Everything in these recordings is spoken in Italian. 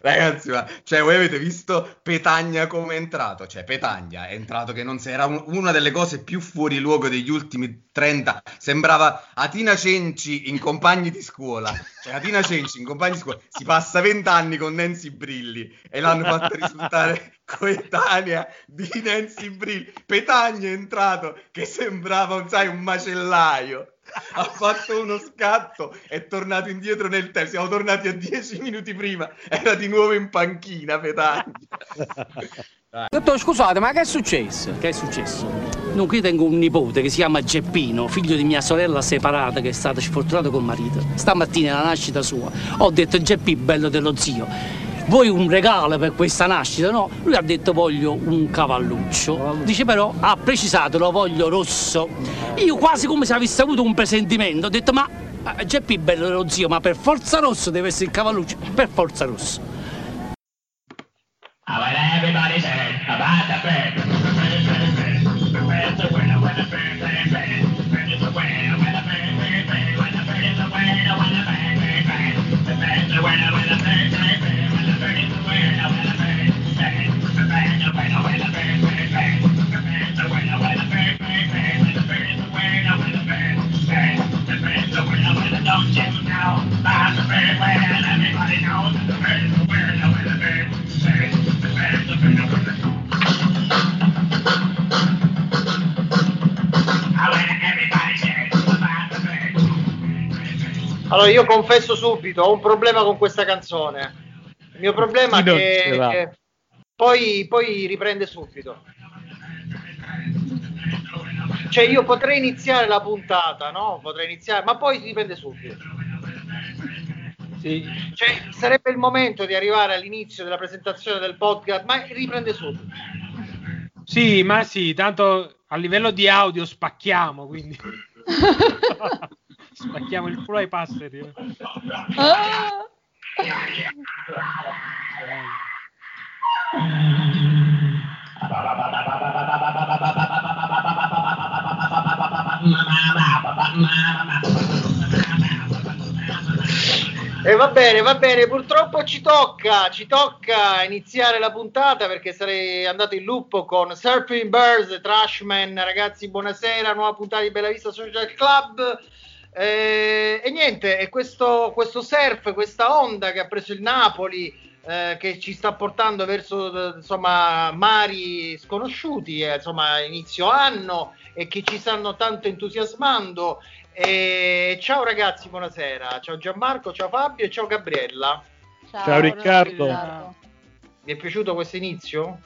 Ragazzi, ma cioè, voi avete visto Petagna come è entrato? Cioè, Petagna è entrato che non si, era un, una delle cose più fuori luogo degli ultimi 30. Sembrava Atina Cenci in compagni di scuola. Cioè, Atina Cenci in compagni di scuola si passa 20 anni con Nancy Brilli e l'hanno fatto risultare coetanea di Nancy Brilli. Petagna è entrato che sembrava, sai, un macellaio ha fatto uno scatto, è tornato indietro nel tempo, siamo tornati a dieci minuti prima, era di nuovo in panchina Petagna. Detto, scusate, ma che è successo? Che è successo? Dunque, io tengo un nipote che si chiama Geppino, figlio di mia sorella separata che è stata sfortunata col marito. Stamattina, alla nascita sua, ho detto Geppi, bello dello zio, vuoi un regalo per questa nascita? No, lui ha detto voglio un cavalluccio. Dice però, ha precisato, lo voglio rosso. Io quasi come se avessi avuto un presentimento, ho detto ma eh, Geppi bello dello zio, ma per forza rosso deve essere il cavalluccio, per forza rosso. I when winner when bird. When I Allora, io confesso subito, ho un problema con questa canzone. Il mio problema è che poi, poi riprende subito. Cioè, io potrei iniziare la puntata, no? Potrei iniziare, ma poi riprende subito. Sì. Cioè, sarebbe il momento di arrivare all'inizio della presentazione del podcast, ma riprende subito. Sì, ma sì, tanto a livello di audio spacchiamo, quindi spacchiamo il culo ai passeri. eh. Ah, E va bene, va bene, purtroppo ci tocca, ci tocca iniziare la puntata perché sarei andato in lupo con Surfing Birds, Trashman, ragazzi buonasera, nuova puntata di Bella Vista Social Club. Eh, e niente, e questo, questo surf, questa onda che ha preso il Napoli, eh, che ci sta portando verso eh, insomma, mari sconosciuti, eh, insomma, inizio anno e che ci stanno tanto entusiasmando. E ciao ragazzi, buonasera. Ciao Gianmarco, ciao Fabio e ciao Gabriella. Ciao, Riccardo. Vi è piaciuto questo inizio?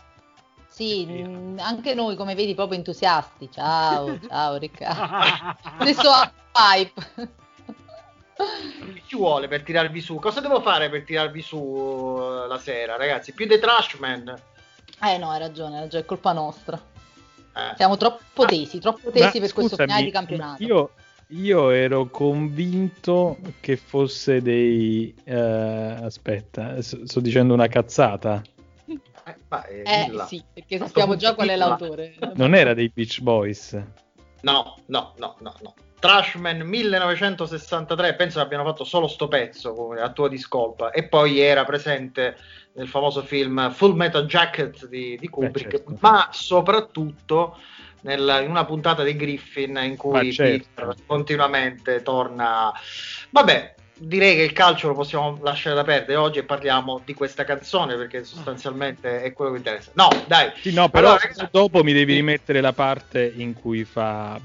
Sì, mh, anche noi come vedi proprio entusiasti. Ciao, ciao Riccardo. Adesso hype. Che ci vuole per tirarvi su? Cosa devo fare per tirarvi su eh, la sera, ragazzi? Più dei Trashman. Eh no, hai ragione, hai ragione, è colpa nostra. Eh. Siamo troppo tesi, troppo tesi Ma per questo scusami, finale di campionato. Io, io ero convinto che fosse dei... eh, aspetta, sto dicendo una cazzata. Eh, ma, eh, Eh dilla. sì, perché sappiamo già qual è l'autore. Non era dei Beach Boys. No, no, no, no, no. Trashman 1963, penso che abbiano fatto solo sto pezzo a tua discolpa. E poi era presente nel famoso film Full Metal Jacket di, di Kubrick, certo. ma soprattutto nel- in una puntata di Griffin in cui certo. Peter continuamente torna. Vabbè, direi che il calcio lo possiamo lasciare da perdere oggi e parliamo di questa canzone perché sostanzialmente è quello che interessa. No, dai. Sì, no, però Allora, ragazzi- dopo mi devi rimettere la parte in cui fa...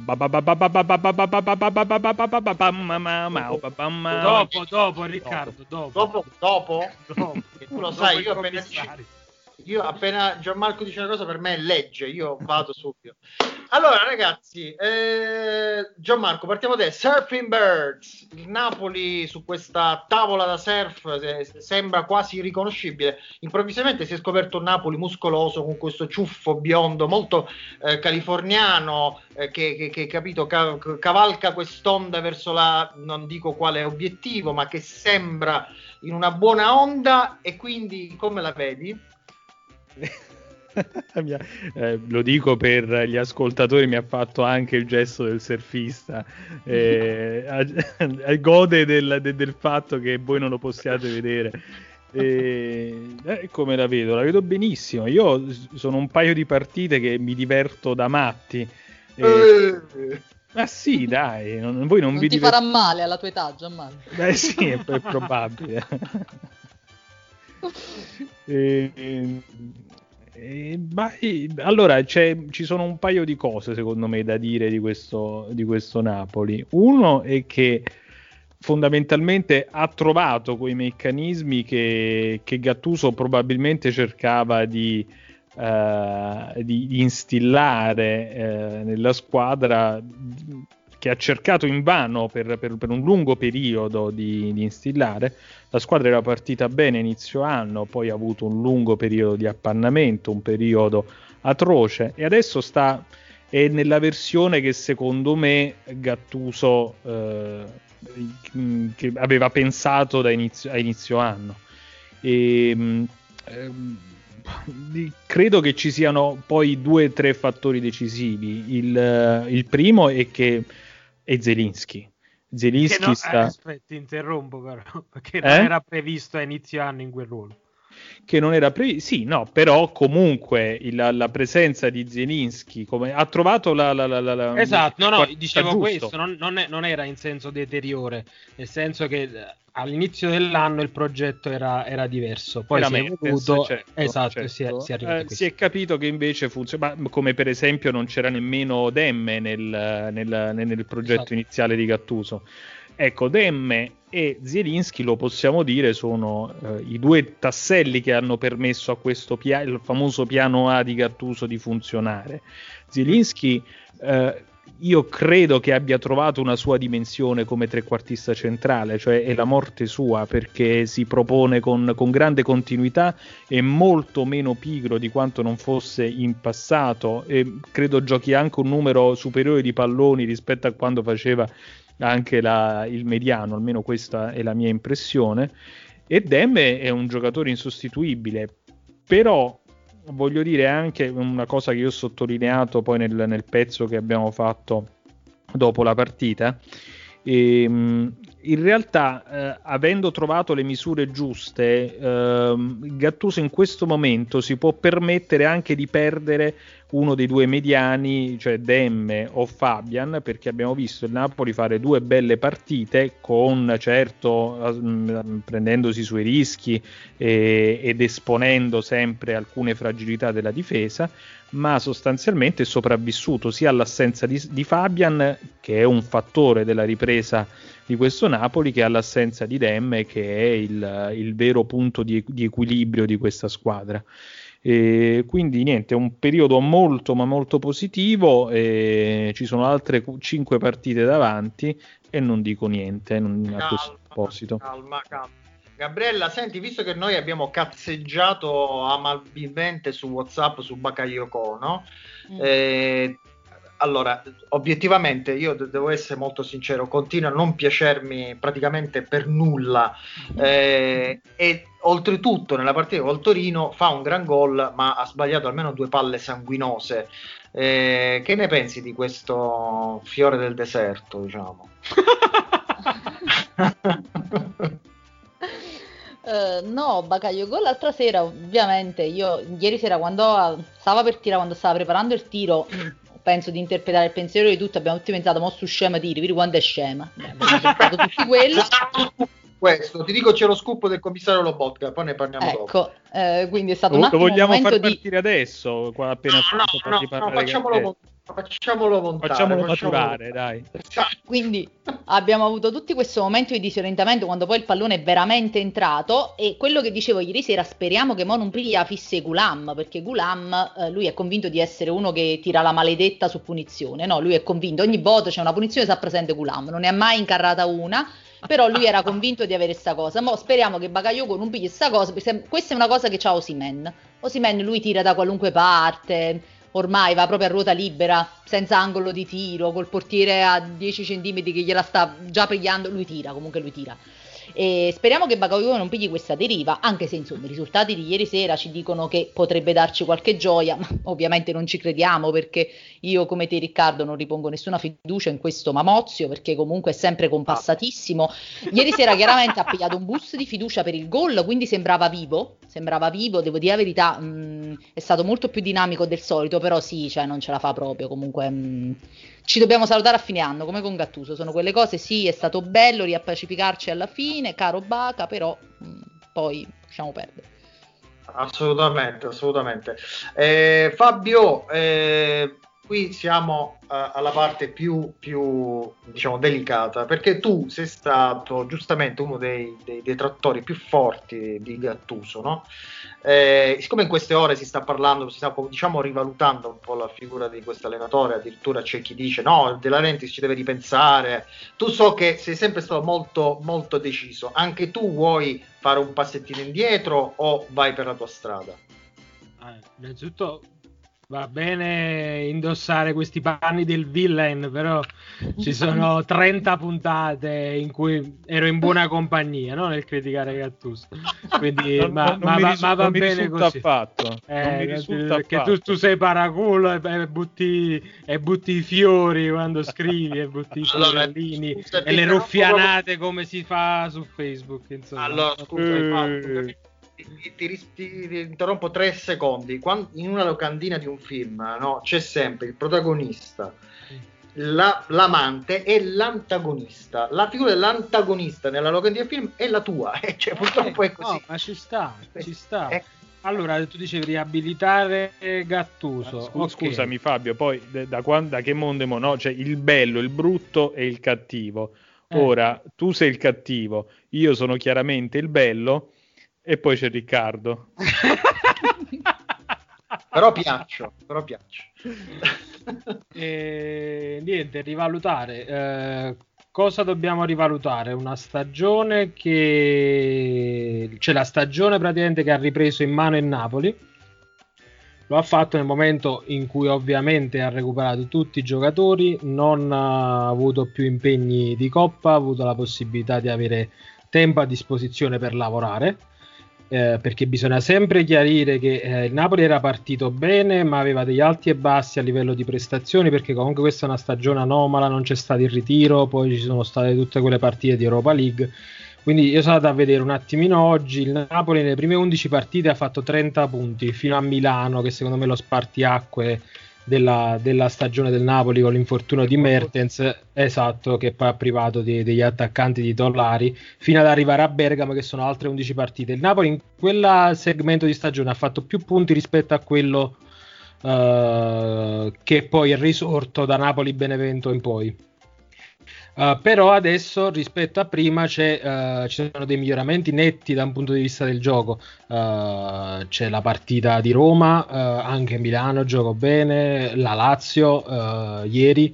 Dopo, dopo, Riccardo, dopo. Dopo, dopo, tu lo sai, io appena. Io appena Gianmarco dice una cosa per me legge, io vado subito. Allora ragazzi, eh, Gianmarco, partiamo da. Surfing Birds, il Napoli su questa tavola da surf se- sembra quasi irriconoscibile. Improvvisamente si è scoperto un Napoli muscoloso con questo ciuffo biondo molto eh, californiano eh, che, che- che, capito, ca- cavalca quest'onda verso la, non dico quale obiettivo, ma che sembra in una buona onda e quindi come la vedi? Eh, lo dico per gli ascoltatori, mi ha fatto anche il gesto del surfista. Eh, a- gode del, de- del fatto che voi non lo possiate vedere. E, eh, come la vedo? La vedo benissimo. Io sono un paio di partite che mi diverto da matti. E- Eh, Ma sì, dai, non- voi non, Non vi ti diver- farà male alla tua età, Gianmarco. Beh, sì, è, è probabile. E- e- e- ma, allora, ci sono un paio di cose secondo me da dire di questo, di questo Napoli. Uno è che fondamentalmente ha trovato quei meccanismi che, che Gattuso probabilmente cercava di, eh, di instillare eh, nella squadra che ha cercato invano per, per- per un lungo periodo di, di instillare. La squadra era partita bene inizio anno, poi ha avuto un lungo periodo di appannamento, un periodo atroce e adesso sta è nella versione che secondo me Gattuso eh, che aveva pensato da inizio, a inizio anno. E, ehm, credo che ci siano poi due o tre fattori decisivi. Il, il primo è che è Zelinski. Zelinski no, eh, sta, aspetta, ti interrompo però, perché non Eh? era previsto a inizio anno in quel ruolo. Che non era previsto. Sì, no, però comunque il- la, la presenza di Zelinski come, ha trovato la, la, la, la- la- Esatto, no, no, dicevo giusto. questo, non, non è- non era in senso deteriore, nel senso che eh, all'inizio dell'anno il progetto era, era diverso, poi Era si è evoluto, certo, esatto, certo. Si, è, si è Eh, si è capito che invece funziona, ma come per esempio non c'era nemmeno Demme nel, nel- nel progetto Esatto. iniziale di Gattuso. Ecco, Demme e Zielinski, lo possiamo dire, sono eh, i due tasselli che hanno permesso a questo pia- il famoso piano A di Gattuso di funzionare. Zielinski, eh, io credo che abbia trovato una sua dimensione come trequartista centrale, cioè è la morte sua perché si propone con, con grande continuità è molto meno pigro di quanto non fosse in passato e credo giochi anche un numero superiore di palloni rispetto a quando faceva anche la- il mediano, almeno questa è la mia impressione. E Demme è un giocatore insostituibile, però voglio dire anche una cosa che io ho sottolineato poi nel, nel pezzo che abbiamo fatto dopo la partita. Ehm, in realtà, eh, avendo trovato le misure giuste, ehm, Gattuso in questo momento si può permettere anche di perdere uno dei due mediani, cioè Demme o Fabian, perché abbiamo visto il Napoli fare due belle partite con certo eh, mh, prendendosi i suoi rischi e- ed esponendo sempre alcune fragilità della difesa, ma sostanzialmente è sopravvissuto sia all'assenza di, di Fabian, che è un fattore della ripresa di questo Napoli, che all'assenza di Demme, che è il, il vero punto di, di equilibrio di questa squadra. E quindi niente, è un periodo molto ma molto positivo, e ci sono altre 5 partite davanti e non dico niente non- a questo proposito. calma, calma. Gabriella, senti, visto che noi abbiamo cazzeggiato amabilmente su WhatsApp su Bakayoko, no? Mm. Eh, allora, obiettivamente, io de- devo essere molto sincero, continua a non piacermi praticamente per nulla. Eh, e oltretutto, nella partita col Torino fa un gran gol, ma ha sbagliato almeno due palle sanguinose. Eh, che ne pensi di questo fiore del deserto, diciamo? Eh, no, Bakayoko l'altra sera, ovviamente, io ieri sera quando stava per tirare, quando stava preparando il tiro, penso di interpretare il pensiero di tutti, abbiamo tutti pensato, mo su scema tiri, vedi quando è scema. Beh, abbiamo pensato tutti quello. Questo, ti dico c'è lo scoop del commissario Lobotka, poi ne parliamo dopo. Ecco, eh, quindi è stato Lo, un lo attimo un vogliamo far di... partire adesso, qua appena No, no, no, parlare facciamolo, Gabriele. Facciamolo montare. Facciamolo facciamolo- maturare, dai. Quindi abbiamo avuto tutti questo momento di disorientamento quando poi il pallone è veramente entrato e quello che dicevo ieri sera speriamo che mo non piglia fisse Gulam perché Gulam eh, lui è convinto di essere uno che tira la maledetta su punizione no lui è convinto ogni volta c'è una punizione sa presente Gulam non ne ha mai incarrata una però lui era convinto di avere sta cosa mo speriamo che Bakayoko non pigli sta cosa perché questa è una cosa che c'ha Osimen Osimen lui tira da qualunque parte ormai va proprio a ruota libera, senza angolo di tiro, col portiere a 10 cm che gliela sta già pigliando, lui tira, comunque lui tira. E speriamo che Bakayoko non pigli questa deriva, anche se insomma i risultati di ieri sera ci dicono che potrebbe darci qualche gioia, ma ovviamente non ci crediamo perché io come te Riccardo non ripongo nessuna fiducia in questo Mamozio perché comunque è sempre compassatissimo. Ieri sera chiaramente ha pigliato un boost di fiducia per il gol, quindi sembrava vivo, sembrava vivo, devo dire la verità, mh, è stato molto più dinamico del solito, però sì, cioè non ce la fa proprio, comunque mh, ci dobbiamo salutare a fine anno, come con Gattuso, sono quelle cose, sì, è stato bello riappacificarci alla fine, caro Baca, però mh, poi lasciamo perdere. Assolutamente, assolutamente. Eh, Fabio, eh, qui siamo eh, alla parte più, più, diciamo, delicata, perché tu sei stato giustamente uno dei, dei detrattori più forti di Gattuso, no? Eh, siccome in queste ore si sta parlando, si sta diciamo rivalutando un po' la figura di questo allenatore, addirittura c'è chi dice no, De Laurentiis ci deve ripensare, tu so che sei sempre stato molto, molto deciso, anche tu vuoi fare un passettino indietro o vai per la tua strada? Eh, innanzitutto va bene indossare questi panni del villain, però ci sono 30 puntate in cui ero in buona compagnia no? nel criticare Gattuso. Quindi, Non- ma, non ma mi va, risu- ma va bene risulta così. affatto, non mi Eh, risulta perché tu, tu sei paraculo e, e butti, e butti i fiori quando scrivi e butti i Allora, fiorellini scusa, ti e le ruffianate come si fa su Facebook. Insomma. Allora, scusa, Eh. Fabio, ti, ti- ti- ti interrompo tre secondi. Quan- in una locandina di un film no, c'è sempre il protagonista, la- l'amante e l'antagonista. La figura dell'antagonista nella locandina del film è la tua, eh, cioè, purtroppo è così. No, ma ci sta, ci sta. Eh, Allora, tu dicevi riabilitare Gattuso. Scu- Ok. Scusami Fabio, poi da, quan- da che mondo mo, no? C'è il bello, il brutto e il cattivo. Eh. Ora, tu sei il cattivo, io sono chiaramente il bello e poi c'è Riccardo. però piaccio, però piaccio. E niente, rivalutare. Eh, cosa dobbiamo rivalutare? Una stagione che c'è la stagione praticamente che ha ripreso in mano il Napoli. Lo ha fatto nel momento in cui ovviamente ha recuperato tutti i giocatori, non ha avuto più impegni di coppa, ha avuto la possibilità di avere tempo a disposizione per lavorare. Eh, perché bisogna sempre chiarire che eh, il Napoli era partito bene, ma aveva degli alti e bassi a livello di prestazioni, perché comunque questa è una stagione anomala, non c'è stato il ritiro, poi ci sono state tutte quelle partite di Europa League. Quindi io sono andato a vedere un attimino oggi, il Napoli nelle prime 11 partite ha fatto 30 punti, fino a Milano, che secondo me è lo spartiacque della, della stagione del Napoli con l'infortunio di Mertens, esatto, che poi ha privato di- degli attaccanti titolari, fino ad arrivare a Bergamo, che sono altre 11 partite. Il Napoli in quel segmento di stagione ha fatto più punti rispetto a quello eh, che poi è risorto da Napoli-Benevento in poi. Uh, però adesso rispetto a prima uh, ci sono dei miglioramenti netti da un punto di vista del gioco. Uh, c'è la partita di Roma, anche Milano gioco bene, la Lazio ieri.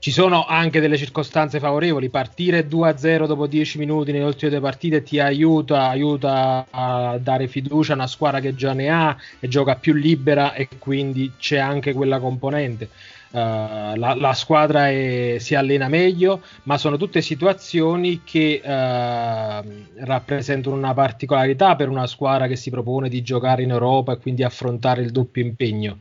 Ci sono anche delle circostanze favorevoli. Partire 2-0 dopo 10 minuti nelle ultime due partite ti aiuta, aiuta a dare fiducia a una squadra che già ne ha e gioca più libera e quindi c'è anche quella componente. Uh, la, la, squadra è, si allena meglio, ma sono tutte situazioni che uh, rappresentano una particolarità per una squadra che si propone di giocare in Europa e quindi affrontare il doppio impegno.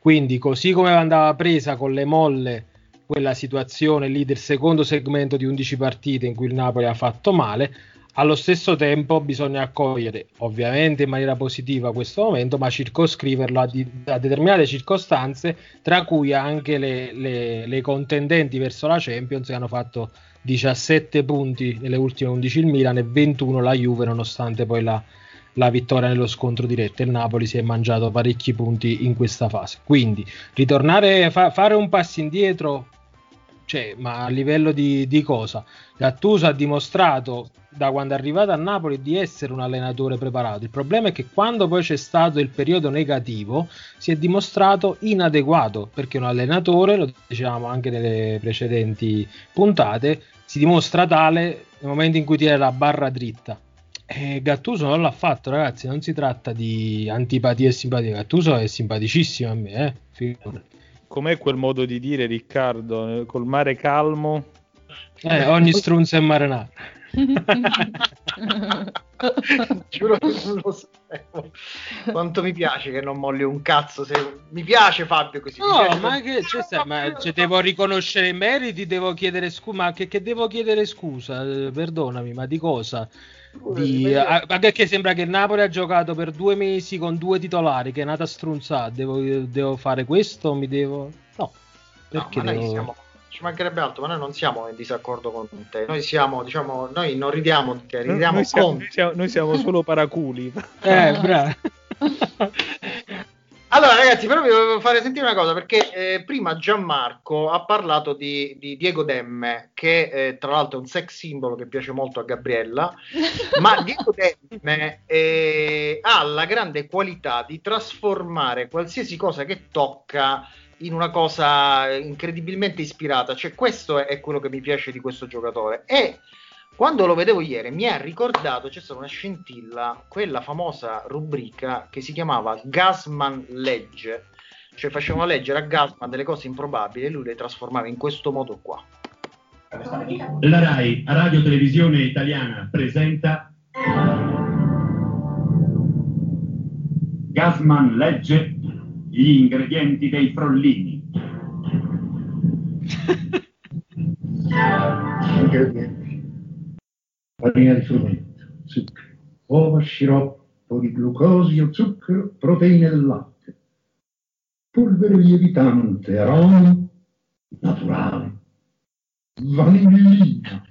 Quindi, così come andava presa con le molle quella situazione lì del secondo segmento di 11 partite in cui il Napoli ha fatto male, allo stesso tempo bisogna accogliere ovviamente in maniera positiva questo momento, ma circoscriverlo a, di, a determinate circostanze, tra cui anche le, le, le, contendenti verso la Champions che hanno fatto 17 punti nelle ultime 11 il Milan e 21 la Juve, nonostante poi la, la vittoria nello scontro diretto. Il Napoli si è mangiato parecchi punti in questa fase. Quindi ritornare, fa, fare un passo indietro. Cioè, ma a livello di, di cosa? Gattuso ha dimostrato da quando è arrivato a Napoli di essere un allenatore preparato. Il problema è che quando poi c'è stato il periodo negativo si è dimostrato inadeguato perché un allenatore, lo dicevamo anche nelle precedenti puntate, si dimostra tale nel momento in cui tiene la barra dritta. E Gattuso non l'ha fatto, ragazzi. Non si tratta di antipatia e simpatia. Gattuso è simpaticissimo a me, eh? Com'è quel modo di dire, Riccardo? Col mare calmo eh, ogni strunza è marinara. Giuro che non lo sapevo. Quanto mi piace che non molli un cazzo. Se... Mi piace Fabio così. mi No, piace ma che c'è sta- ma cioè, devo riconoscere i meriti, devo chiedere scusa, ma che, che devo chiedere scusa? Eh, Perdonami, ma di cosa? Di, ma io- ah, perché sembra che il Napoli ha giocato per due mesi con due titolari, che è nata strunzata. Devo, devo fare questo? Mi devo. No, No, perché noi devo- siamo, ci mancherebbe altro, ma noi non siamo in disaccordo con te. Noi siamo, diciamo, noi non ridiamo di te, ridiamo noi, siamo, con noi siamo- noi siamo solo paraculi. Eh, bravo. Allora, ragazzi, però vi volevo fare sentire una cosa perché eh, prima Gianmarco ha parlato di, di Diego Demme, che eh, tra l'altro è un sex symbol che piace molto a Gabriella. Ma Diego Demme eh, ha la grande qualità di trasformare qualsiasi cosa che tocca in una cosa incredibilmente ispirata. Cioè, questo è, quello che mi piace di questo giocatore. E quando lo vedevo ieri mi ha ricordato, c'è stata una scintilla, quella famosa rubrica che si chiamava Gasman Legge. Cioè facevano leggere a Gasman delle cose improbabili e lui le trasformava in questo modo qua. La RAI, Radio Televisione Italiana, presenta Gasman legge gli ingredienti dei frollini. ingredienti. Farina di frumento, zucchero, uova, sciroppo di glucosio, zucchero, proteine del latte, polvere lievitante, aromi naturali, vanillina,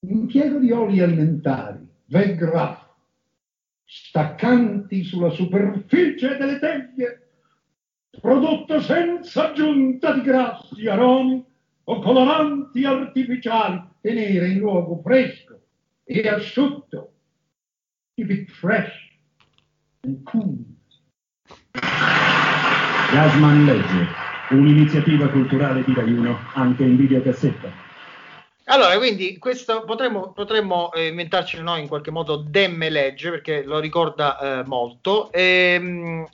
impiego di oli alimentari, veg staccanti sulla superficie delle teglie, prodotto senza aggiunta di grassi, aromi o coloranti artificiali, tenere in luogo fresco e asciutto. Keep it fresh and cool. Gasman legge, un'iniziativa culturale di Rai 1 anche in videocassetta. Allora, quindi questo potremmo, potremmo eh, inventarci noi in qualche modo Demme Legge perché lo ricorda eh, molto. Ehm,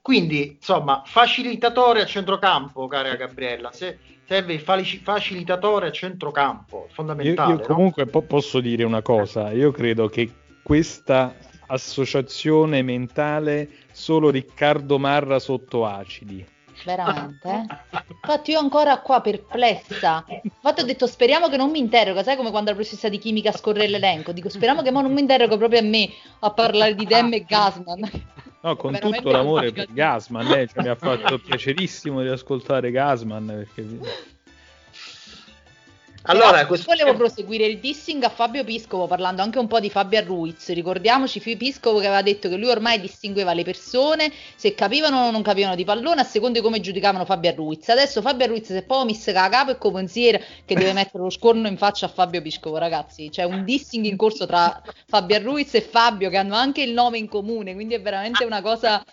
quindi, insomma, facilitatore a centrocampo, cara Gabriella. Se serve il facilitatore a centrocampo, Io, fondamentale. io no? comunque po- posso dire una cosa, io credo che questa associazione mentale solo Riccardo Marra sotto acidi. Veramente? eh? Infatti io ancora qua perplessa. Infatti ho detto speriamo che non mi interroga, sai come quando la professoressa di chimica scorre l'elenco? Dico speriamo che mo non mi interroga proprio a me a parlare di Dem e Gasman. No, con Veramente tutto l'amore per Gasman, eh, cioè, mi ha fatto piacerissimo di ascoltare Gasman perché Allora, Però questo- volevo proseguire il dissing a Fabio Piscopo parlando anche un po' di Fabio Ruiz. Ricordiamoci Fi- Piscopo che aveva detto che lui ormai distingueva le persone se capivano o non capivano di pallone a seconda di come giudicavano Fabio Ruiz. Adesso Fabio Ruiz è poi messo a capo e consigliere che deve mettere lo scorno in faccia a Fabio Piscopo, ragazzi. C'è un dissing in corso tra Fabio Ruiz e Fabio che hanno anche il nome in comune, quindi è veramente una cosa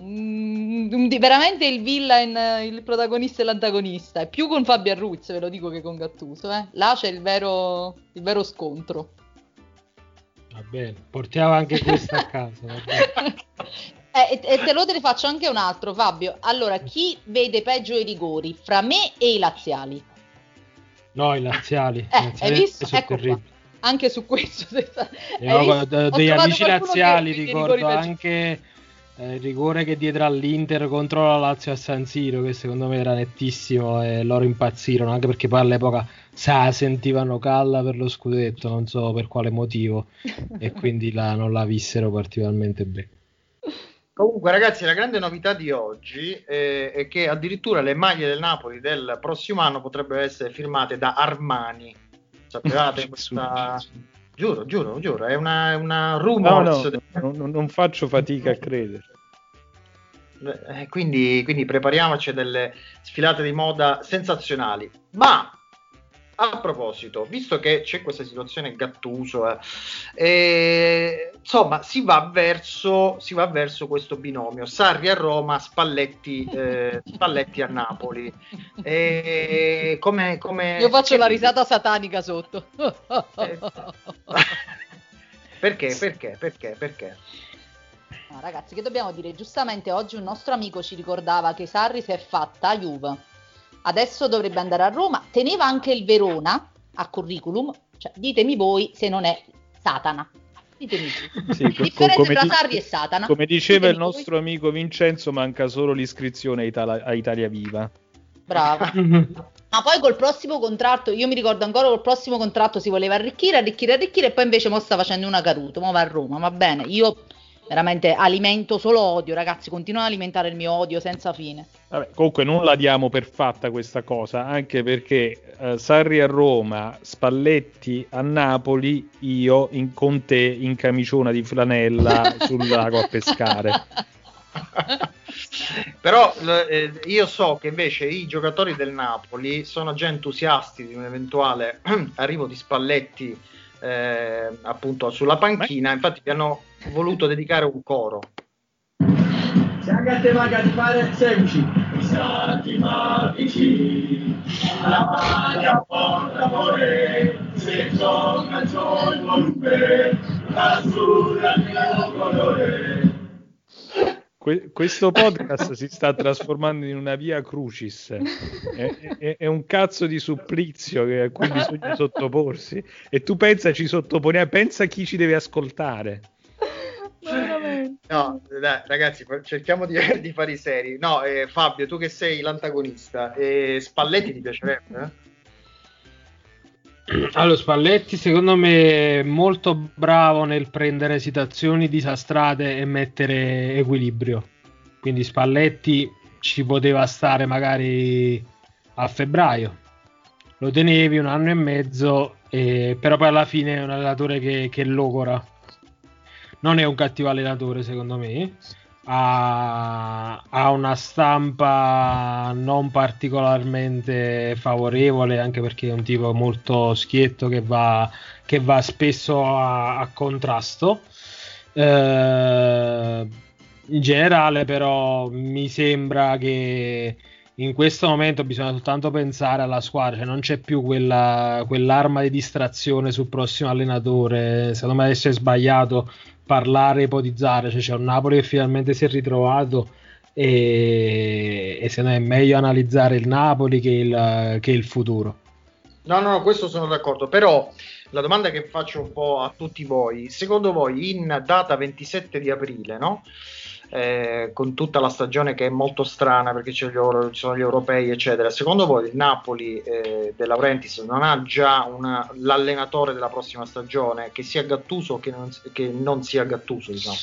Mm, veramente il villain, il protagonista e l'antagonista. È più con Fabio Ruiz, ve lo dico, che con Gattuso. Eh. Là c'è il vero, il vero scontro. Va bene, portiamo anche questo a casa. Eh, e, e te lo te ne faccio anche un altro, Fabio. Allora, chi vede peggio i rigori fra me e i laziali? No, i laziali. Eh, laziali hai visto? sono Ecco terribili. Anche su questo. Io degli amici laziali ricordo peggio. Eh, il rigore che diedero all'Inter contro la Lazio a San Siro che secondo me era nettissimo e loro impazzirono anche perché poi all'epoca sa, sentivano calla per lo scudetto non so per quale motivo e quindi la, non la vissero particolarmente bene Comunque, ragazzi, la grande novità di oggi eh, è che addirittura le maglie del Napoli del prossimo anno potrebbero essere firmate da Armani. Sapevate questa... Giuro, giuro, giuro, è una, una No, rumors. no, non, non faccio fatica a credere. Eh, quindi, quindi prepariamoci a delle sfilate di moda sensazionali. Ma a proposito, visto che c'è questa situazione Gattuso, eh, eh, insomma, si va, verso, si va verso questo binomio: Sarri a Roma, Spalletti, eh, Spalletti a Napoli. Eh, come, come- Io faccio la risata satanica sotto. Perché? Perché? Perché? Perché? No, ragazzi, che dobbiamo dire? Giustamente oggi un nostro amico ci ricordava che Sarri si è fatta a Juve. Adesso dovrebbe andare a Roma. Teneva anche il Verona, a curriculum, cioè ditemi voi se non è Satana. Ditemi voi. Sì, co- differenza come tra Sarri e Satana. Come diceva il Ditemi voi. nostro amico Vincenzo, manca solo l'iscrizione a, Itala- a Italia Viva. Brava. Ma poi col prossimo contratto, io mi ricordo ancora col prossimo contratto si voleva arricchire, arricchire, arricchire e poi invece mo sta facendo una caduta, mo va a Roma, va bene. Io veramente alimento solo odio, ragazzi, continuo ad alimentare il mio odio senza fine. Vabbè, comunque non la diamo per fatta questa cosa, anche perché eh, Sarri a Roma, Spalletti a Napoli, io in- con te in camiciona di flanella sul lago a pescare. Però eh, io so che invece i giocatori del Napoli sono già entusiasti di un eventuale arrivo di Spalletti eh, appunto sulla panchina, infatti vi hanno voluto dedicare un coro. Se anche a te manca di fare, seguici. Stati magici, la maglia porta amore, se gioca il suo volume, azzurra il mio colore. Que- questo podcast si sta trasformando in una via crucis. È, è- è un cazzo di supplizio che- a cui bisogna sottoporsi. E tu pensa ci sottoponiamo, pensa chi ci deve ascoltare. No, dai, ragazzi, cerchiamo di, di fare i seri. No, eh, Fabio, tu che sei l'antagonista, eh, Spalletti ti piacerebbe? eh? Allora, Spalletti secondo me molto bravo nel prendere situazioni disastrate e mettere equilibrio. Quindi Spalletti ci poteva stare magari a febbraio. Lo tenevi un anno e mezzo, e- però poi alla fine è un allenatore che, che logora. Non è un cattivo allenatore secondo me. Ha, ha una stampa non particolarmente favorevole anche perché è un tipo molto schietto che va, che va spesso a, a contrasto. Eh, in generale, però, mi sembra che in questo momento bisogna soltanto pensare alla squadra, cioè non c'è più quella, quell'arma di distrazione sul prossimo allenatore. Secondo me adesso è sbagliato parlare, ipotizzare, cioè c'è un Napoli che finalmente si è ritrovato e, e se no è meglio analizzare il Napoli che il, che il futuro. No, no, no, questo sono d'accordo, però la domanda che faccio un po' a tutti voi, secondo voi in data 27 di aprile, no? Eh, con tutta la stagione che è molto strana perché ci sono gli europei eccetera. Secondo voi il Napoli eh, De Laurentiis non ha già una- l'allenatore della prossima stagione che sia Gattuso o che non, che non sia Gattuso diciamo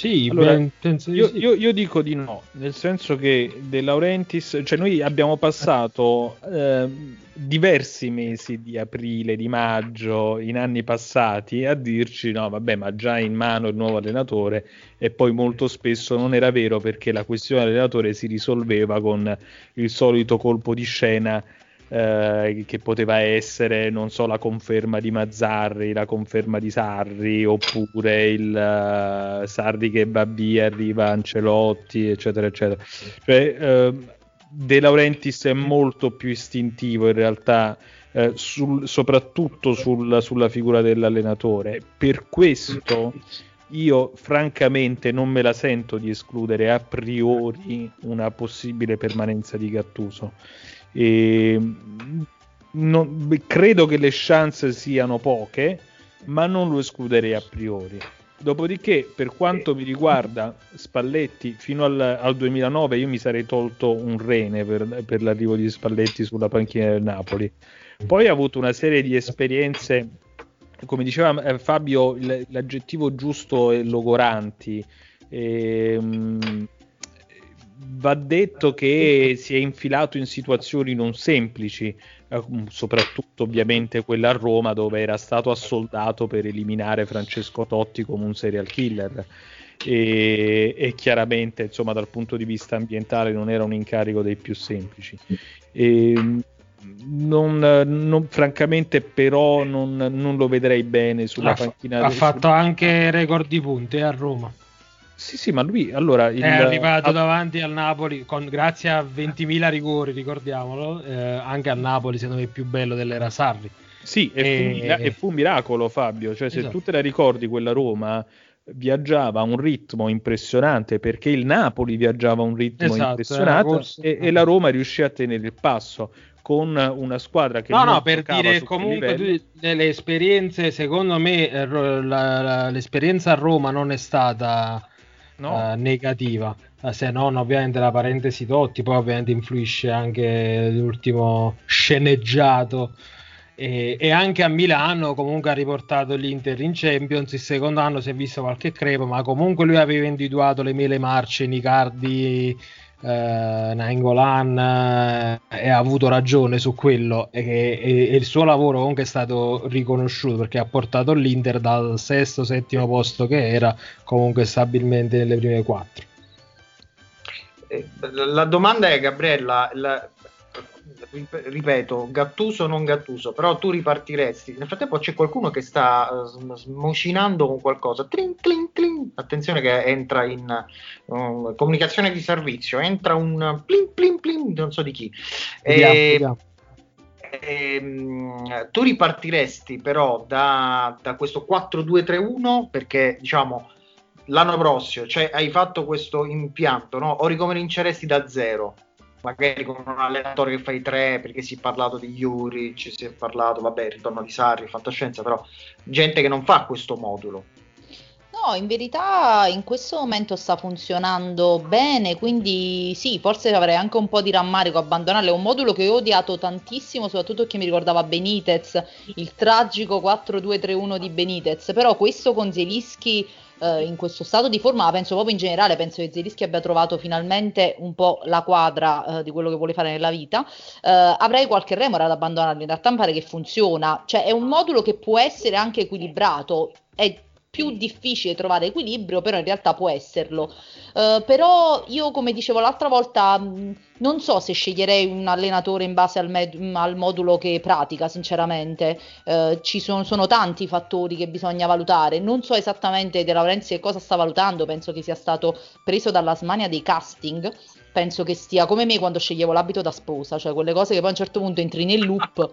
Sì, Allora, beh, penso Io, sì. io- io dico di no, nel senso che De Laurentiis, cioè noi abbiamo passato eh, diversi mesi di aprile, di maggio, in anni passati a dirci no, vabbè, ma già in mano il nuovo allenatore e poi molto spesso non era vero perché la questione allenatore si risolveva con il solito colpo di scena eh, che poteva essere, non so, la conferma di Mazzarri, la conferma di Sarri, oppure il eh, Sarri che va via, arriva Ancelotti, eccetera, eccetera. Cioè, eh, De Laurentiis è molto più istintivo in realtà, eh, sul- soprattutto sul- sulla figura dell'allenatore. Per questo io francamente non me la sento di escludere a priori una possibile permanenza di Gattuso. E, non- credo che le chance siano poche, ma non lo escluderei a priori. Dopodiché, per quanto mi riguarda, Spalletti fino al, al 2009 io mi sarei tolto un rene per, per l'arrivo di Spalletti sulla panchina del Napoli. Poi ha avuto una serie di esperienze, come diceva eh, Fabio, l'aggettivo giusto è logoranti. Ehm, va detto che si è infilato in situazioni non semplici, eh, soprattutto ovviamente quella a Roma dove era stato assoldato per eliminare Francesco Totti come un serial killer. E, e chiaramente, insomma, dal punto di vista ambientale non era un incarico dei più semplici. E, non, non- francamente, però, non, non lo vedrei bene sulla ha, panchina. ha fatto anche record di punti a Roma. Sì, sì, ma lui allora il- è arrivato davanti al Napoli con, grazie a 20.000 rigori, ricordiamolo. eh, anche a Napoli, secondo me, è più bello dell'era Sarri. Sì, e, E- fu, un mira- e fu un miracolo, Fabio. Cioè, se Esatto. tu te la ricordi, quella Roma viaggiava a un ritmo impressionante perché il Napoli viaggiava a un ritmo Esatto, impressionante e, e la Roma riuscì a tenere il passo. con una squadra che No, no, per dire comunque tu- le esperienze, secondo me eh, la- la- l'esperienza a Roma non è stata No. eh, negativa, Eh, se non ovviamente la parentesi Totti, poi ovviamente influisce anche l'ultimo sceneggiato. E, e anche a Milano comunque ha riportato l'Inter in Champions, il secondo anno si è visto qualche crepo, ma comunque lui aveva individuato le mele marce, Nicardi, eh, Nainggolan eh, ha avuto ragione su quello e, e- e il suo lavoro comunque è stato riconosciuto perché ha portato l'Inter dal sesto, settimo posto che era comunque stabilmente nelle prime quattro. Eh, La domanda è, Gabriella, la- ripeto, Gattuso o non Gattuso, però tu ripartiresti. Nel frattempo c'è qualcuno che sta sm- smocinando con qualcosa. Trin, trin, trin. Attenzione che entra in um, comunicazione di servizio, entra un plin plin plin, non so di chi. Vediamo, Eh, vediamo. ehm, tu ripartiresti però da, da questo 4-2-3-1 perché diciamo l'anno prossimo cioè, hai fatto questo impianto no? o ricominceresti da zero magari con un allenatore che fai tre perché si è parlato di Juric si è parlato vabbè ritorno di Sarri fantascienza però gente che non fa questo modulo In verità in questo momento sta funzionando bene, quindi sì, forse avrei anche un po' di rammarico abbandonarle. È un modulo che ho odiato tantissimo, soprattutto perché mi ricordava Benitez, il tragico 4-2-3-1 di Benitez, però questo con Zelischi eh, in questo stato di forma, ma penso proprio in generale, penso che Zelischi abbia trovato finalmente un po' la quadra eh, di quello che vuole fare nella vita. Eh, avrei qualche remora ad abbandonarlo, in realtà mi pare che funziona, cioè è un modulo che può essere anche equilibrato, è più difficile trovare equilibrio, però in realtà può esserlo. Eh, però io, come dicevo l'altra volta, mh, non so se sceglierei un allenatore in base al, med- al modulo che pratica, sinceramente. Eh, ci sono, sono tanti fattori che bisogna valutare. Non so esattamente De Laurenti cosa sta valutando, penso che sia stato preso dalla smania dei casting. Penso che stia come me quando sceglievo l'abito da sposa, cioè quelle cose che poi a un certo punto entri nel loop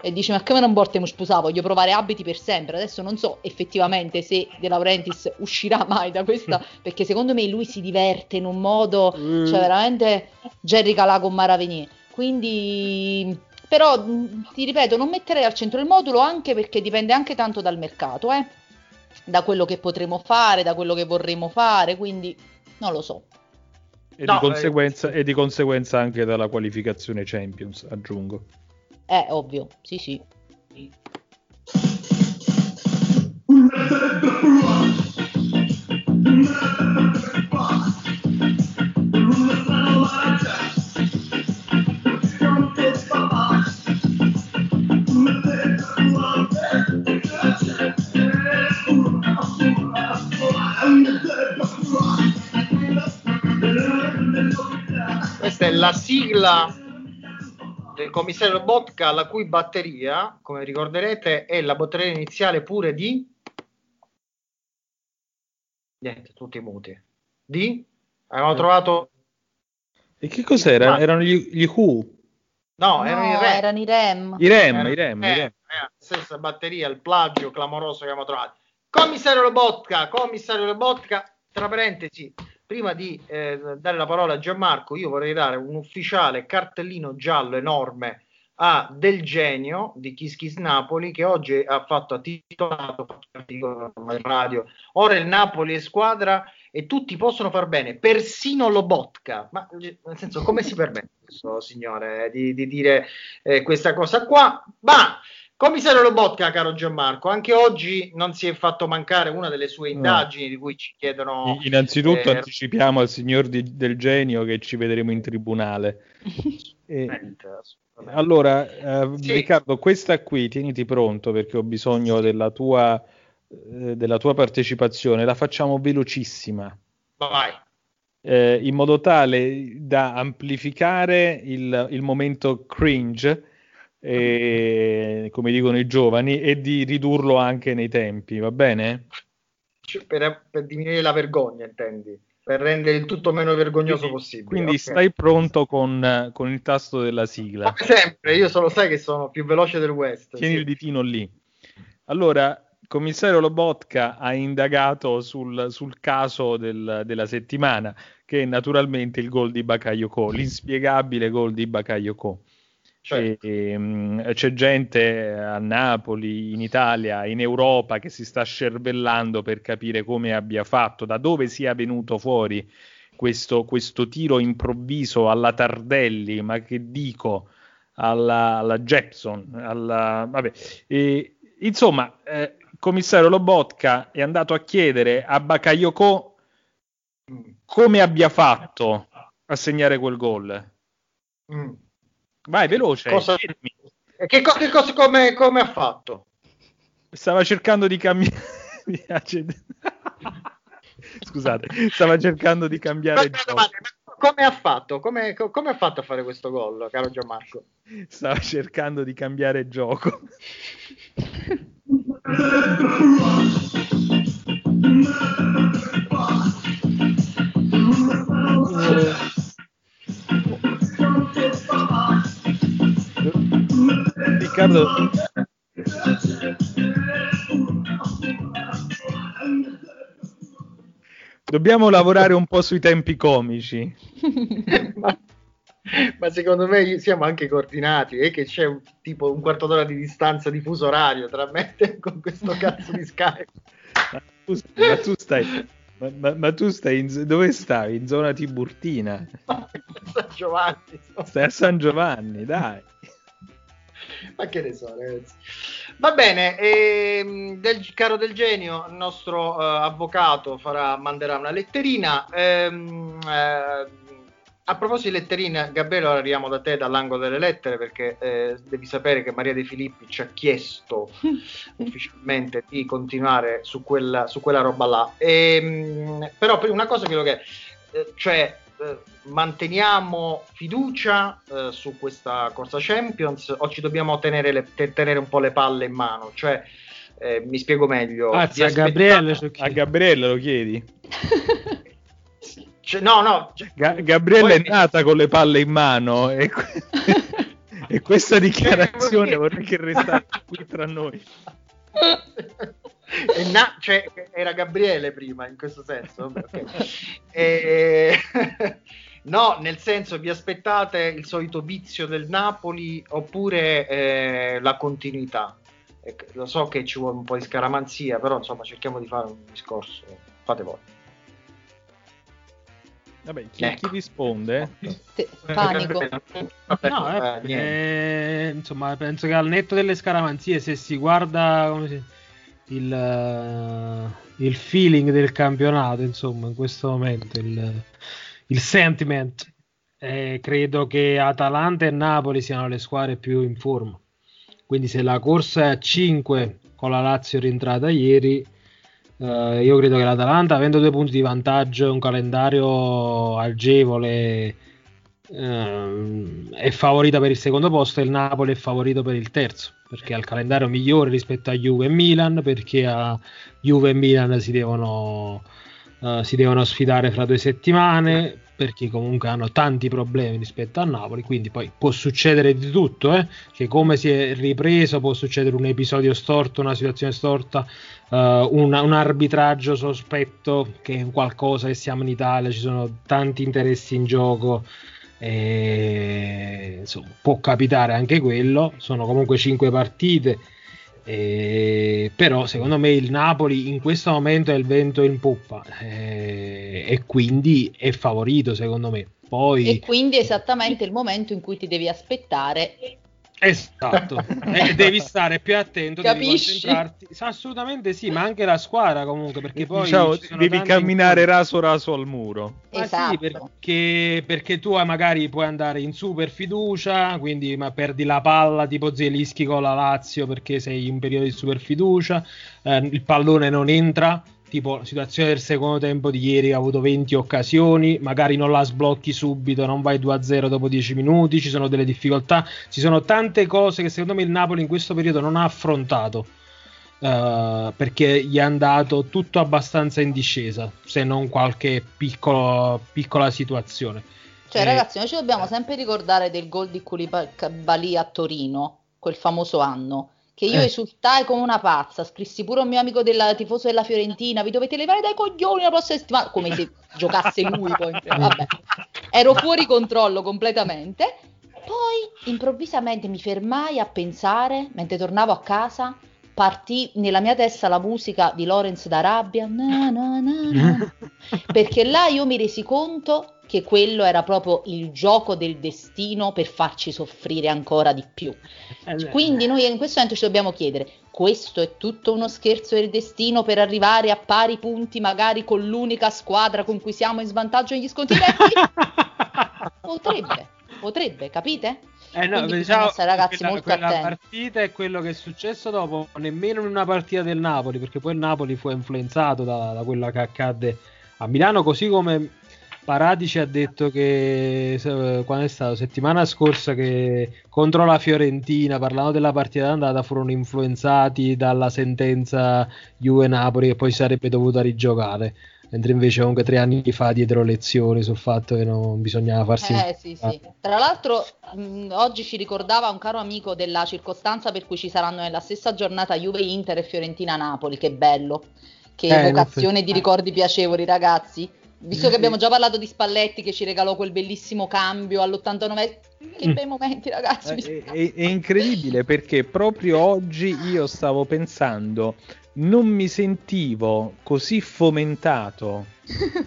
e dici ma come non portiamo sposare, voglio provare abiti per sempre. Adesso non so effettivamente se De Laurentiis uscirà mai da questa, perché secondo me lui si diverte in un modo, cioè veramente Jerry Calà con Mara Venier. Quindi però ti ripeto, non metterei al centro il modulo anche perché dipende anche tanto dal mercato, eh? da quello che potremo fare, da quello che vorremmo fare, quindi non lo so. E, No, di conseguenza, e di conseguenza anche dalla qualificazione Champions, aggiungo. È ovvio, sì sì. Questa è la sigla del commissario Botka, la cui batteria, come ricorderete, è la batteria iniziale pure di... Niente, tutti muti. Di? Avevamo trovato... E che cos'era? Ma- Erano gli, gli Who? No, erano i re. erano i Rem. I Rem, Erano i Rem, i eh, Rem. eh, stessa batteria, il plagio clamoroso che abbiamo trovato. Commissario Lobotka, commissario Lobotka, tra parentesi, prima di eh, dare la parola a Gianmarco, io vorrei dare un ufficiale cartellino giallo enorme a Del Genio di Kiss Kiss Napoli che oggi ha fatto ha titolato radio. Ora il Napoli è squadra e tutti possono far bene persino Lobotka. Ma eh, nel senso come si permette questo signore di, di dire eh, questa cosa qua? Ma commissario Lobotka caro Gianmarco anche oggi non si è fatto mancare una delle sue No. indagini di cui ci chiedono Innanzitutto eh, anticipiamo al signor di- del genio che ci vedremo in tribunale. E- allora, eh, Sì. Riccardo, questa qui tieniti pronto perché ho bisogno della tua, eh, della tua partecipazione. La facciamo velocissima. vai eh, in modo tale da amplificare il, il momento cringe, eh, come dicono i giovani, e di ridurlo anche nei tempi, va bene? Cioè, per, per diminuire la vergogna, intendi? Per rendere il tutto meno vergognoso Quindi- possibile. Quindi ok. stai pronto con, con il tasto della sigla. Come sempre, io solo sai che sono più veloce del West. Tieni sì. il ditino lì. Allora, commissario Lobotka ha indagato sul, sul caso del- della settimana, che è naturalmente il gol di Bakayoko, l'inspiegabile gol di Bakayoko. Certo. E, mm, c'è gente a Napoli, in Italia, in Europa che si sta scervellando per capire come abbia fatto, da dove sia venuto fuori questo, questo tiro improvviso alla Tardelli, ma che dico alla, alla Jepson, alla, vabbè. E, insomma, eh, commissario Lobotka è andato a chiedere a Bakayoko come abbia fatto a segnare quel gol. Mm. Vai, veloce. Cosa-. E Che, co- che cosa come, come ha fatto? Stava cercando di cambiare. Scusate, stava cercando di cambiare Ma- gioco. ma- ma come ha fatto? Come, co- come ha fatto a fare questo gol, caro Gianmarco? Stava cercando di cambiare gioco. Riccardo, dobbiamo lavorare un po' sui tempi comici. ma, ma secondo me siamo anche coordinati e che c'è un, tipo un quarto d'ora di distanza di fuso orario tra me e con questo cazzo di Skype. Ma tu, ma tu stai, ma, ma- ma tu stai in, dove stai? In zona Tiburtina. San Giovanni. Stai a San Giovanni, dai. Ma che ne so, ragazzi. Va bene, ehm, del, caro del genio, il nostro eh, avvocato farà, manderà una letterina. Ehm, eh, a proposito di letterine, Gabriele, ora arriviamo da te dall'angolo delle lettere perché eh, devi sapere che Maria De Filippi ci ha chiesto ufficialmente di continuare su quella, su quella roba là. Ehm, però per una cosa che lo che eh, cioè eh, manteniamo fiducia eh, su questa corsa Champions o ci dobbiamo tenere, le- te- tenere un po' le palle in mano? Cioè, eh, mi spiego meglio. Anzi, Vi a Gabriele A. Gabriele lo chiedi. cioè, no, no. cioè, Ga- Gabriele è nata con le palle in mano e, que- e questa dichiarazione vorrei che restasse qui tra noi. Na- cioè, era Gabriele prima in questo senso. vabbè, ok. E- no, nel senso, vi aspettate il solito vizio del Napoli oppure eh, la continuità? E Lo so che ci vuole un po' di scaramanzia, però insomma cerchiamo di fare un discorso. Fate voi. Vabbè, chi, Ecco. chi risponde? Te- Panico. Vabbè, No, eh, eh, eh, insomma, penso che al netto delle scaramanzie, se si guarda come si- il, eh, il feeling del campionato, insomma, in questo momento, il, il sentiment, eh, credo che Atalanta e Napoli siano le squadre più in forma. Quindi se la corsa è a 5 con la Lazio rientrata ieri, eh, io credo che l'Atalanta, avendo due punti di vantaggio, un calendario agevole, ehm, è favorita per il secondo posto e il Napoli è favorito per il terzo perché ha il calendario migliore rispetto a Juve e Milan perché a Juve e Milan si devono, eh, si devono sfidare fra due settimane perché comunque hanno tanti problemi rispetto a Napoli quindi poi può succedere di tutto eh, che come si è ripreso può succedere un episodio storto una situazione storta eh, un, un arbitraggio sospetto che è qualcosa che siamo in Italia ci sono tanti interessi in gioco e, insomma, può capitare anche quello. Sono comunque 5 partite. e- però secondo me il Napoli in questo momento è il vento in poppa e, e quindi è favorito secondo me. Poi E quindi esattamente il momento in cui ti devi aspettare. Esatto, e devi stare più attento, devi Capisci? concentrarti. Assolutamente sì, ma anche la squadra comunque, perché poi Diciamo, devi camminare incontri. raso raso al muro. Ma Esatto. sì, perché, perché tu hai- magari puoi andare in super fiducia, quindi ma perdi la palla tipo Zelischi con la Lazio perché sei in periodo di super fiducia, eh, il pallone non entra, tipo situazione del secondo tempo di ieri ha avuto 20 occasioni, magari non la sblocchi subito, non vai 2-0 dopo 10 minuti, ci sono delle difficoltà, ci sono tante cose che secondo me il Napoli in questo periodo non ha affrontato. eh, perché gli è andato tutto abbastanza in discesa, se non qualche piccolo- piccola situazione. Cioè, Eh, ragazzi, noi ci dobbiamo sempre ricordare del gol di Koulibaly a Torino, quel famoso anno, che io Eh. esultai come una pazza, scrissi pure a un mio amico della, tifoso della Fiorentina, vi dovete levare dai coglioni la prossima settimana, come se giocasse lui poi. Vabbè, ero fuori controllo completamente. Poi improvvisamente mi fermai a pensare, mentre tornavo a casa, partì nella mia testa la musica di Lorenz d'Arabia, na, na, na. perché là io mi resi conto che quello era proprio il gioco del destino per farci soffrire ancora di più. Eh, Quindi noi in questo momento ci dobbiamo chiedere, questo è tutto uno scherzo del destino per arrivare a pari punti magari con l'unica squadra con cui siamo in svantaggio negli sconti diretti? potrebbe, potrebbe, capite? Eh no, Quindi diciamo, stare ragazzi quella, molto quella attenti. partita è quello che è successo dopo, nemmeno in una partita del Napoli, perché poi il Napoli fu influenzato da, da quella che accadde a Milano, così come Parati ci ha detto che quando è stato settimana scorsa che contro la Fiorentina, parlando della partita d'andata, furono influenzati dalla sentenza Juve Napoli che poi sarebbe dovuta rigiocare. Mentre invece comunque tre anni fa dietro lezioni sul fatto che non bisognava farsi Eh sì, sì. Tra l'altro mh, oggi ci ricordava un caro amico della circostanza per cui ci saranno nella stessa giornata Juve Inter e Fiorentina Napoli, che bello. Che Eh, evocazione di ricordi piacevoli, ragazzi. Visto che Sì. abbiamo già parlato di Spalletti che ci regalò quel bellissimo cambio all'89, che Mm. bei momenti, ragazzi. È, è- è incredibile perché proprio oggi io stavo pensando, non mi sentivo così fomentato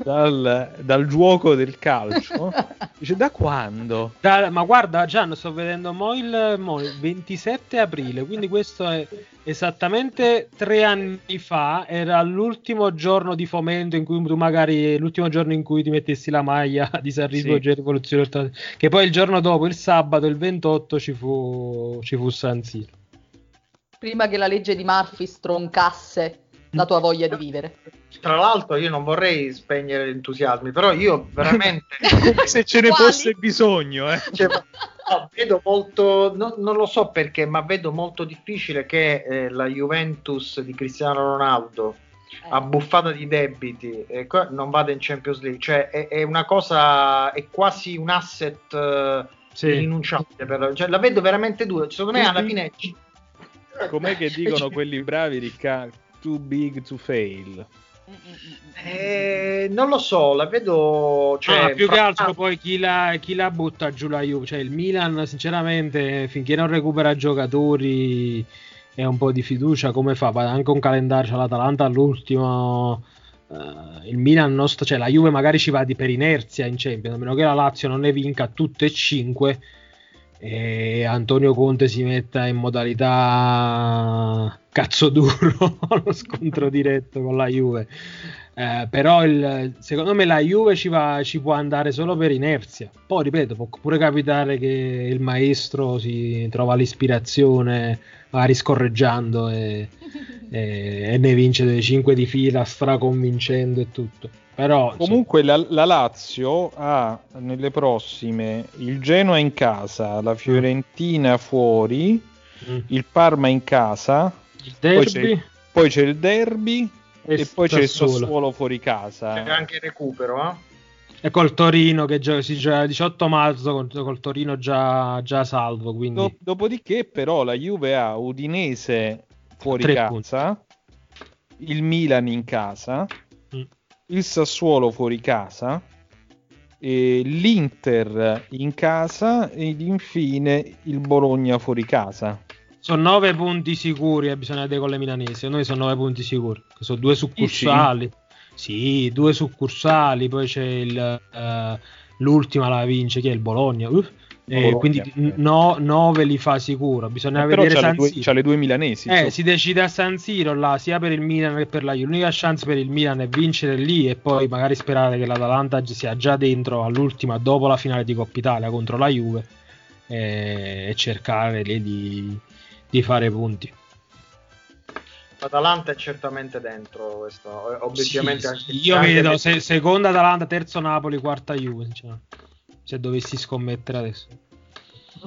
dal, dal gioco del calcio. Dice, da quando? Da- ma guarda, Gian, sto vedendo mo il, mo il 27 aprile, quindi questo è esattamente tre anni fa. Era l'ultimo giorno di fomento in cui tu magari l'ultimo giorno in cui ti mettessi la maglia di Sarrismo Sì. G Rivoluzione che poi il giorno dopo, il sabato, il 28, ci fu, ci fu San Siro. Prima che la legge di Murphy stroncasse la tua voglia di vivere. Tra l'altro io non vorrei spegnere gli entusiasmi, però io veramente se ce ne Quali? fosse bisogno, eh. cioè, no, vedo molto, no- non lo so perché, ma vedo molto difficile che eh, la Juventus di Cristiano Ronaldo Eh. abbuffata di debiti eh, non vada in Champions League, cioè è, è una cosa, è quasi un asset eh, Sì. irrinunciabile, cioè, la vedo veramente dura, secondo me alla fine... Com'è che dicono quelli bravi, Riccardo? Too big to fail. Eh, non lo so, la vedo... Cioè, Ah, più che fra- altro poi chi la, chi la butta giù la Juve, cioè il Milan sinceramente finché non recupera giocatori e un po' di fiducia come fa? Anche un calendario, c'è l'Atalanta all'ultimo, eh, il Milan non sta- cioè la Juve magari ci va di per inerzia in Champions, a meno che la Lazio non ne vinca tutte e cinque e Antonio Conte si metta in modalità cazzo duro allo scontro diretto con la Juve. Eh, però il- secondo me la Juve ci, va, ci può andare solo per inerzia. Poi ripeto, può pure capitare che il maestro si trova l'ispirazione magari scorreggiando e, e- e ne vince delle 5 di fila straconvincendo e tutto. Però insomma, Comunque la, la Lazio ha nelle prossime il Genoa in casa, la Fiorentina fuori, mm, il Parma in casa, il poi c'è, poi c'è il derby e, poi c'è il Sassuolo. Fuori casa. C'è anche il recupero, eh? E col Torino che gio- si gioca il 18 marzo col, col Torino già, già salvo. Quindi Do- dopodiché però la Juve ha Udinese fuori Tre casa, il Milan in casa. Il Sassuolo fuori casa, l'Inter in casa ed infine il Bologna fuori casa. sono 9 punti sicuri. E bisogna vedere con le milanesi. Noi sono 9 punti sicuri. Sono due succursali. Sì, due succursali. Poi c'è il, eh, l'ultima la vince, che è il Bologna. Uff. E Bologna, quindi eh. 9 li fa sicuro. Bisogna Eh, vedere San due, Siro. c'ha le due milanesi. Eh, insomma. si decide a San Siro là, sia per il Milan che per la Juve. L'unica chance per il Milan è vincere lì e poi magari sperare che l'Atalanta sia già dentro all'ultima dopo la finale di Coppa Italia contro la Juve e, e cercare lì di, di fare punti. L'Atalanta è certamente dentro questo, eh, obiettivamente Sì, anche, io anche vedo se- seconda Atalanta, terzo Napoli, quarta Juve. cioè, se dovessi scommettere adesso.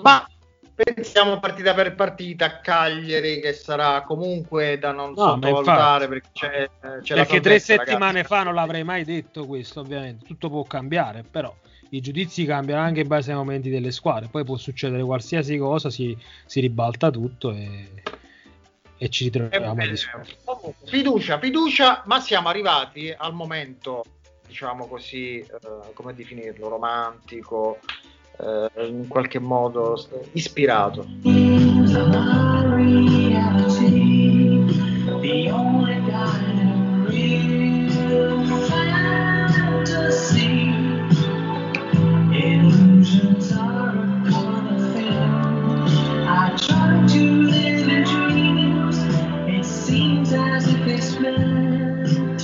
Ma pensiamo partita per partita a Cagliari che sarà comunque da non No, sottovalutare perché c'è, eh, c'è Perché tre settimane ragazzi. fa non l'avrei mai detto questo, ovviamente. Tutto può cambiare, però i giudizi cambiano anche in base ai momenti delle squadre. Poi può succedere qualsiasi cosa, si, si ribalta tutto e, e ci Eh, ritroviamo a beh, discutere. comunque, fiducia, fiducia, ma siamo arrivati al momento, diciamo così, eh, come definirlo, romantico, eh, in qualche modo ispirato.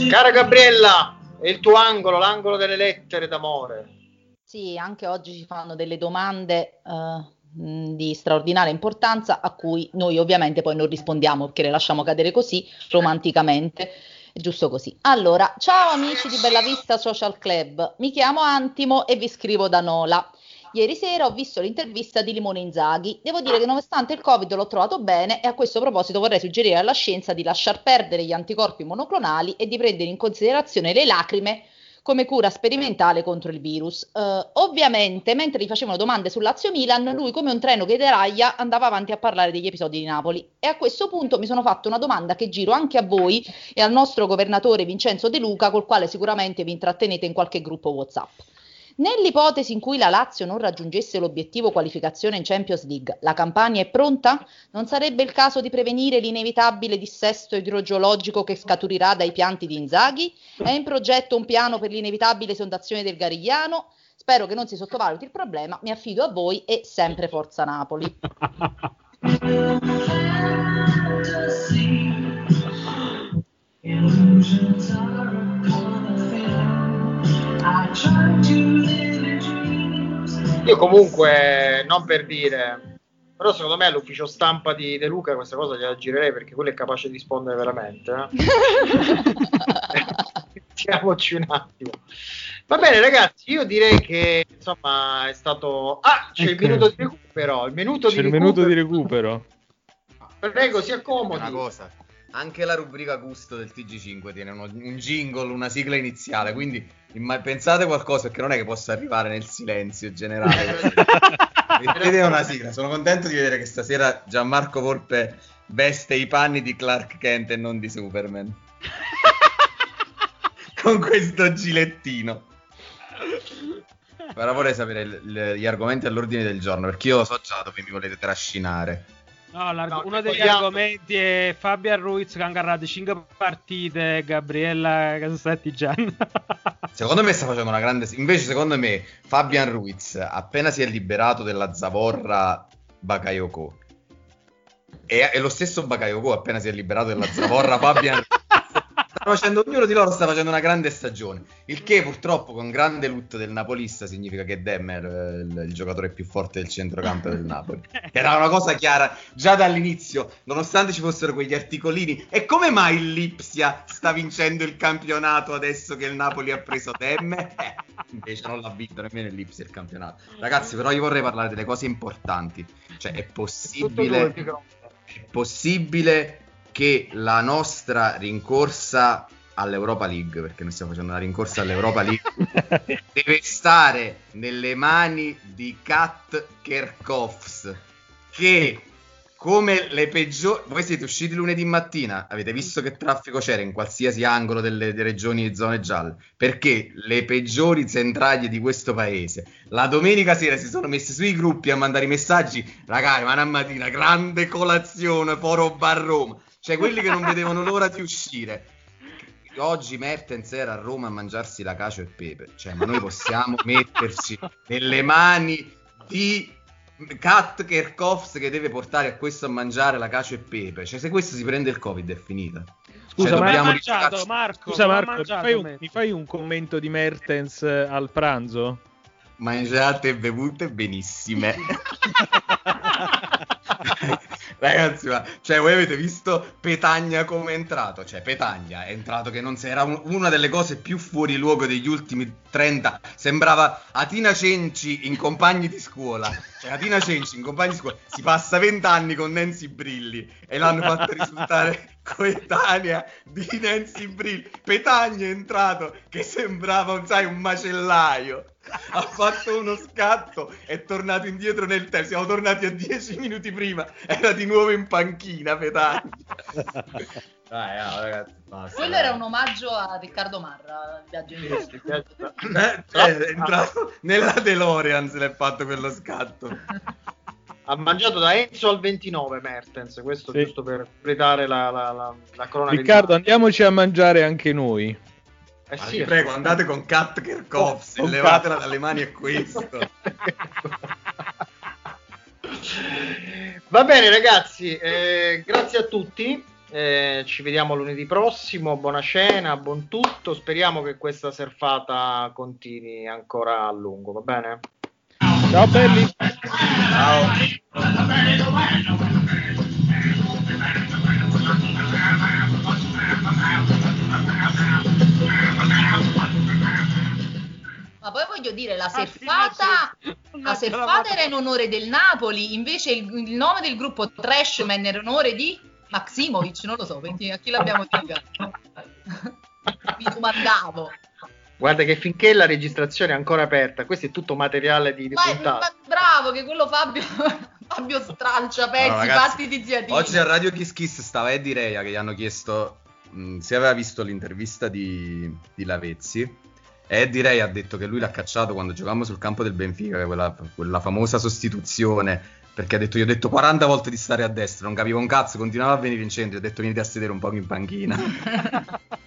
Cara Gabriella, è il tuo angolo, l'angolo delle lettere d'amore. Sì, anche oggi ci fanno delle domande mh, di straordinaria importanza a cui noi ovviamente poi non rispondiamo perché le lasciamo cadere così romanticamente. Giusto così. Allora, ciao amici di Bella Vista Social Club, mi chiamo Antimo e vi scrivo da Nola. Ieri sera ho visto l'intervista di Limone Inzaghi. Devo dire che nonostante il Covid l'ho trovato bene e a questo proposito vorrei suggerire alla scienza di lasciar perdere gli anticorpi monoclonali e di prendere in considerazione le lacrime come cura sperimentale contro il virus. Eh, ovviamente, mentre gli facevano domande sul Lazio Milan, lui come un treno che deraglia andava avanti a parlare degli episodi di Napoli. E a questo punto mi sono fatto una domanda che giro anche a voi e al nostro governatore Vincenzo De Luca, col quale sicuramente vi intrattenete in qualche gruppo WhatsApp. Nell'ipotesi in cui la Lazio non raggiungesse l'obiettivo qualificazione in Champions League, la campagna è pronta? Non sarebbe il caso di prevenire l'inevitabile dissesto idrogeologico che scaturirà dai pianti di Inzaghi? È in progetto un piano per l'inevitabile esondazione del Garigliano? Spero che non si sottovaluti il problema, mi affido a voi e sempre Forza Napoli. Io comunque, non per dire, però secondo me all'ufficio stampa di De Luca questa cosa gliela girerei perché quello è capace di rispondere veramente. eh. Mettiamoci un attimo. Va bene ragazzi, io direi che insomma è stato... Ah, c'è il Ecco. minuto di recupero, il minuto C'è di il minuto di recupero. recupero. Prego, si accomodi. Una cosa, anche la rubrica gusto del TG5 tiene uno- un jingle, una sigla iniziale, quindi imma- pensate qualcosa che non è che possa arrivare nel silenzio generale. Mettete una sigla, sono contento di vedere che stasera Gianmarco Volpe veste i panni di Clark Kent e non di Superman. Con questo gilettino. Ora vorrei sapere il- il- gli argomenti all'ordine del giorno, perché io so già dove mi volete trascinare. No, No, uno degli vogliamo- argomenti è Fabian Ruiz che ha agarrato 5 partite, Gabriella Casattigian. Secondo me sta facendo una grande. Invece, secondo me, Fabian Ruiz, appena si è liberato della zavorra Bakayoko, e, e lo stesso Bakayoko, appena si è liberato della zavorra Fabian sta facendo, ognuno di loro sta facendo una grande stagione. Il che, purtroppo, con grande lutto del napolista, significa che Demmer è il, il giocatore più forte del centrocampo del Napoli. Era una cosa chiara già dall'inizio, nonostante ci fossero quegli articolini. E come mai il Lipsia sta vincendo il campionato adesso che il Napoli ha preso Demmer? Eh, invece non l'ha vinto nemmeno il Lipsia il campionato. Ragazzi, però io vorrei parlare delle cose importanti. Cioè, è possibile è possibile che la nostra rincorsa all'Europa League, perché noi stiamo facendo una rincorsa all'Europa League, deve stare nelle mani di Kat Kerkhoffs, che come le peggiori... Voi siete usciti lunedì mattina, avete visto che traffico c'era in qualsiasi angolo delle, delle regioni e zone gialle, perché le peggiori centraglie di questo paese la domenica sera si sono messi sui gruppi a mandare i messaggi, ragazzi, ma una mattina, grande colazione, foro bar Roma, cioè quelli che non vedevano l'ora di uscire. Oggi Mertens era a Roma a mangiarsi la cacio e pepe, cioè ma noi possiamo metterci nelle mani di Kat Kerkhoffs che deve portare a questo a mangiare la cacio e pepe, cioè se questo si prende il covid è finita. Scusa, Cioè, ma- mangiato, Marco. Scusa Marco, mi mangiato fai, un, mi fai un commento di Mertens eh, al pranzo? mangiate e bevute benissime. Ragazzi, ma cioè, voi avete visto Petagna come è entrato? Cioè, Petagna è entrato che non si- era un- una delle cose più fuori luogo degli ultimi 30. Sembrava Atina Cenci in compagni di scuola. Cioè, Atina Cenci in compagni di scuola. Si passa 20 anni con Nancy Brilli e l'hanno fatto risultare coetanea di Nancy Brill. Petagna è entrato che sembrava, sai, un macellaio. Ha fatto uno scatto, è tornato indietro nel tempo. Siamo tornati a dieci minuti prima, era di nuovo in panchina. Petagna. Dai, no, ragazzi, basta. Quello era un omaggio a Riccardo Marra, il viaggio in Russia. Eh, cioè, è entrato nella DeLorean se l'è fatto quello scatto. Ha mangiato da Enzo al 29 Mertens, questo Sì. giusto per completare la, la, la, la cronaca. Riccardo, di- andiamoci a mangiare anche noi. Eh Ma sì, vi prego, andate con Kat se Con levatela Kat. dalle mani a questo. Va bene ragazzi, eh, grazie a tutti, eh, ci vediamo lunedì prossimo, buona cena, buon tutto, speriamo che questa surfata continui ancora a lungo, va bene? Ciao belli. Ma poi voglio dire, la surfata, la surfata era in onore del Napoli, invece il, il nome del gruppo Trashman era in onore di Maximovic, non lo so, perché a chi l'abbiamo dedicato? Mi domandavo. Guarda che finché la registrazione è ancora aperta, questo è tutto materiale di, di Ma, ma bravo che quello Fabio, Fabio stralcia pezzi Allora, ragazzi, fatti di ziatini. Oggi a Radio Kiss Kiss stava Eddie Reia che gli hanno chiesto mh, se aveva visto l'intervista di, di Lavezzi. E Eddie Reia ha detto che lui l'ha cacciato quando giocavamo sul campo del Benfica, quella, quella famosa sostituzione. Perché ha detto: Io ho detto 40 volte di stare a destra, non capivo un cazzo, continuava a venire in centro. Ho detto: Venite a sedere un po' in panchina.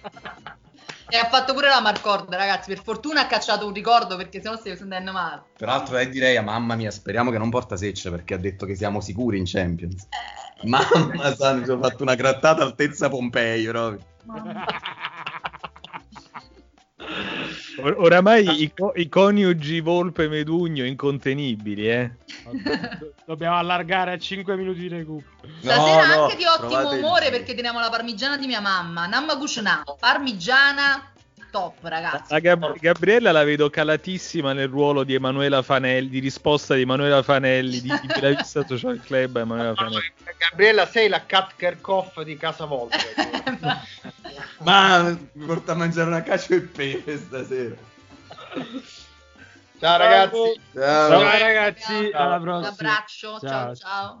E ha fatto pure la marcorda, ragazzi. Per fortuna ha cacciato un ricordo perché sennò stai sentendo male. Peraltro, Eddie Reia, mamma mia, speriamo che non porta seccia perché ha detto che siamo sicuri in Champions. Eh, Mamma santa, mi sono fatto una grattata altezza Pompei proprio. Or- oramai i, co- i coniugi Volpe Medugno incontenibili, eh. Do- Dobbiamo allargare a 5 minuti di recupero. Stasera no, anche di ottimo il umore perché teniamo la parmigiana di mia mamma. Namma Gushnao, parmigiana top, ragazzi. La Gab- Gabriella la vedo calatissima nel ruolo di Emanuela Fanelli, di risposta di Emanuela Fanelli, di, di Bella Vista Social Club Emanuela Fanelli. Gabriella, sei la Kat Kerkhoff di Casa Volpe. Ma mi porta a mangiare una cacio e pepe stasera. Ciao ragazzi. Ciao. Ciao ragazzi, alla Un prossima. abbraccio, ciao Ciao. ciao.